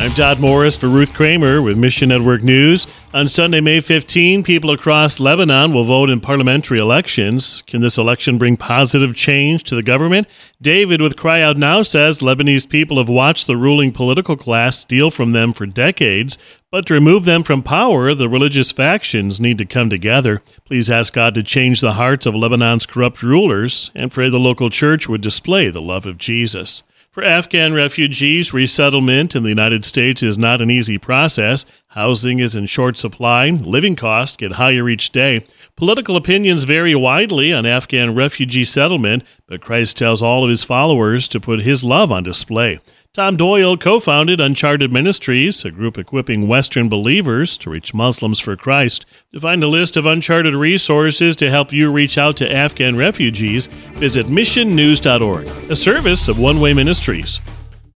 I'm Todd Morris for Ruth Kramer with Mission Network News. On Sunday, May 15, people across Lebanon will vote in parliamentary elections. Can this election bring positive change to the government? David with Cry Out Now says Lebanese people have watched the ruling political class steal from them for decades, but to remove them from power, the religious factions need to come together. Please ask God to change the hearts of Lebanon's corrupt rulers and pray the local church would display the love of Jesus. For Afghan refugees, resettlement in the United States is not an easy process. Housing is in short supply, living costs get higher each day. Political opinions vary widely on Afghan refugee settlement, but Christ tells all of his followers to put his love on display. Tom Doyle co founded Uncharted Ministries, a group equipping Western believers to reach Muslims for Christ. To find a list of Uncharted resources to help you reach out to Afghan refugees, visit missionnews.org, a service of One Way Ministries.